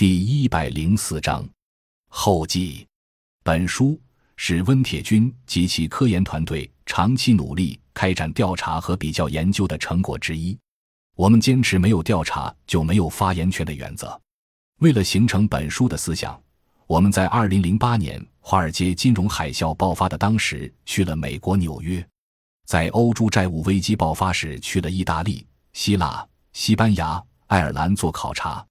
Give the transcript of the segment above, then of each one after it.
第一百零四章后记。本书是温铁军及其科研团队长期努力开展调查和比较研究的成果之一。我们坚持没有调查就没有发言权的原则。为了形成本书的思想，我们在二零零八年华尔街金融海啸爆发的当时去了美国纽约，在欧洲债务危机爆发时去了意大利、希腊、西班牙、爱尔兰做考察。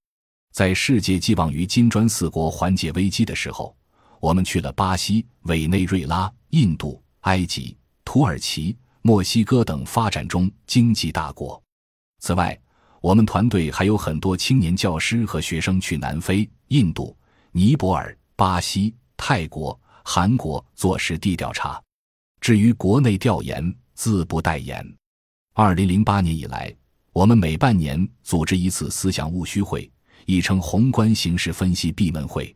在世界寄望于金砖四国缓解危机的时候，我们去了巴西、委内瑞拉、印度、埃及、土耳其、墨西哥等发展中经济大国。此外，我们团队还有很多青年教师和学生去南非、印度、尼泊尔、巴西、泰国、韩国做实地调查。至于国内调研，自不待言。二零零八年以来，我们每半年组织一次思想务虚会。亦称宏观形势分析闭门会。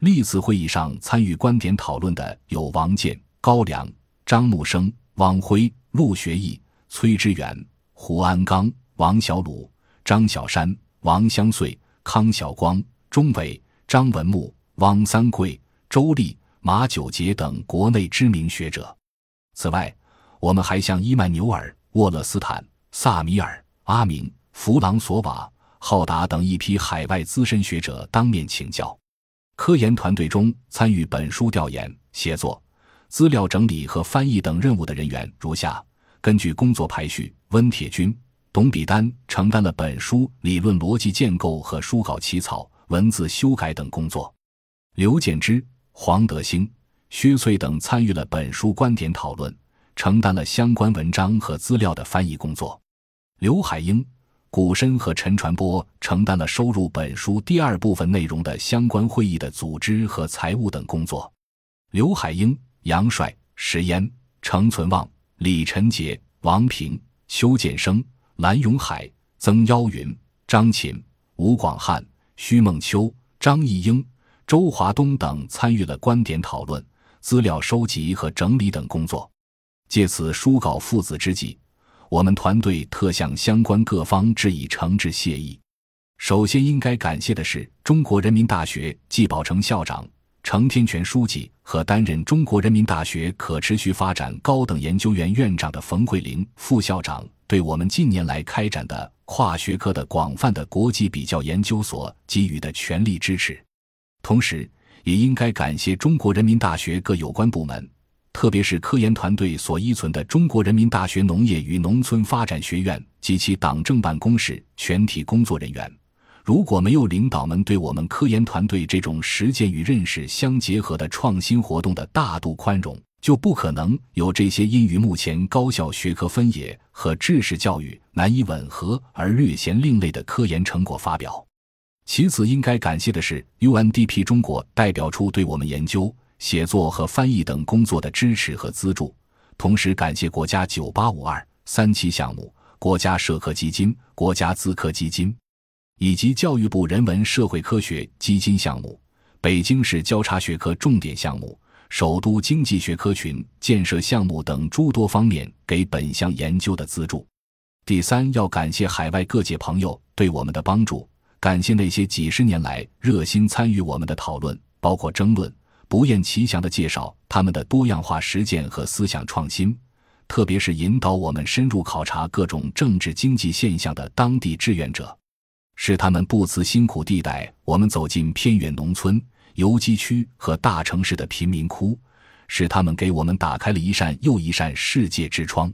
历次会议上参与观点讨论的有王健、高粱、张木生、汪辉、陆学义、崔之远、胡安刚、王小鲁、张小山、王相穗、康晓光、钟伟、张文木、汪三桂、周立、马九杰等国内知名学者。此外，我们还向伊曼纽尔、沃勒斯坦、萨米尔、阿明、弗朗索瓦。浩达等一批海外资深学者当面请教。科研团队中参与本书调研、写作、资料整理和翻译等任务的人员如下：根据工作排序，温铁军、董比丹承担了本书理论逻辑建构和书稿起草、文字修改等工作；刘建之、黄德兴、薛翠等参与了本书观点讨论，承担了相关文章和资料的翻译工作；刘海英。古申和陈传波承担了收入本书第二部分内容的相关会议的组织和财务等工作。刘海英、杨帅、石烟、程存旺、李晨杰、王平、邱建生、蓝永海、曾邀云、张琴、吴广汉、徐梦秋、张义英、周华东等参与了观点讨论、资料收集和整理等工作。借此书稿父子之际。我们团队特向相关各方致以诚挚谢意。首先应该感谢的是中国人民大学季宝成校长、程天全书记和担任中国人民大学可持续发展高等研究院院长的冯慧玲副校长对我们近年来开展的跨学科的广泛的国际比较研究所给予的全力支持。同时，也应该感谢中国人民大学各有关部门。特别是科研团队所依存的中国人民大学农业与农村发展学院及其党政办公室全体工作人员，如果没有领导们对我们科研团队这种实践与认识相结合的创新活动的大度宽容，就不可能有这些因与目前高校学科分野和知识教育难以吻合而略显另类的科研成果发表。其次，应该感谢的是 UNDP 中国代表处对我们研究。写作和翻译等工作的支持和资助，同时感谢国家“九八五二三七”项目、国家社科基金、国家资科基金，以及教育部人文社会科学基金项目、北京市交叉学科重点项目、首都经济学科群建设项目等诸多方面给本项研究的资助。第三，要感谢海外各界朋友对我们的帮助，感谢那些几十年来热心参与我们的讨论，包括争论。不厌其详地介绍他们的多样化实践和思想创新，特别是引导我们深入考察各种政治经济现象的当地志愿者，是他们不辞辛苦地带我们走进偏远农村、游击区和大城市的贫民窟，是他们给我们打开了一扇又一扇世界之窗。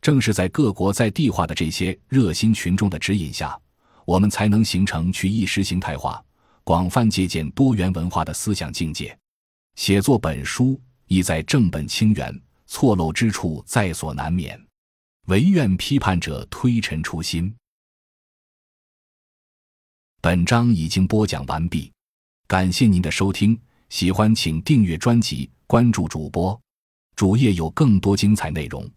正是在各国在地化的这些热心群众的指引下，我们才能形成去意识形态化、广泛借鉴多元文化的思想境界。写作本书意在正本清源，错漏之处在所难免，唯愿批判者推陈出新。本章已经播讲完毕，感谢您的收听，喜欢请订阅专辑，关注主播，主页有更多精彩内容。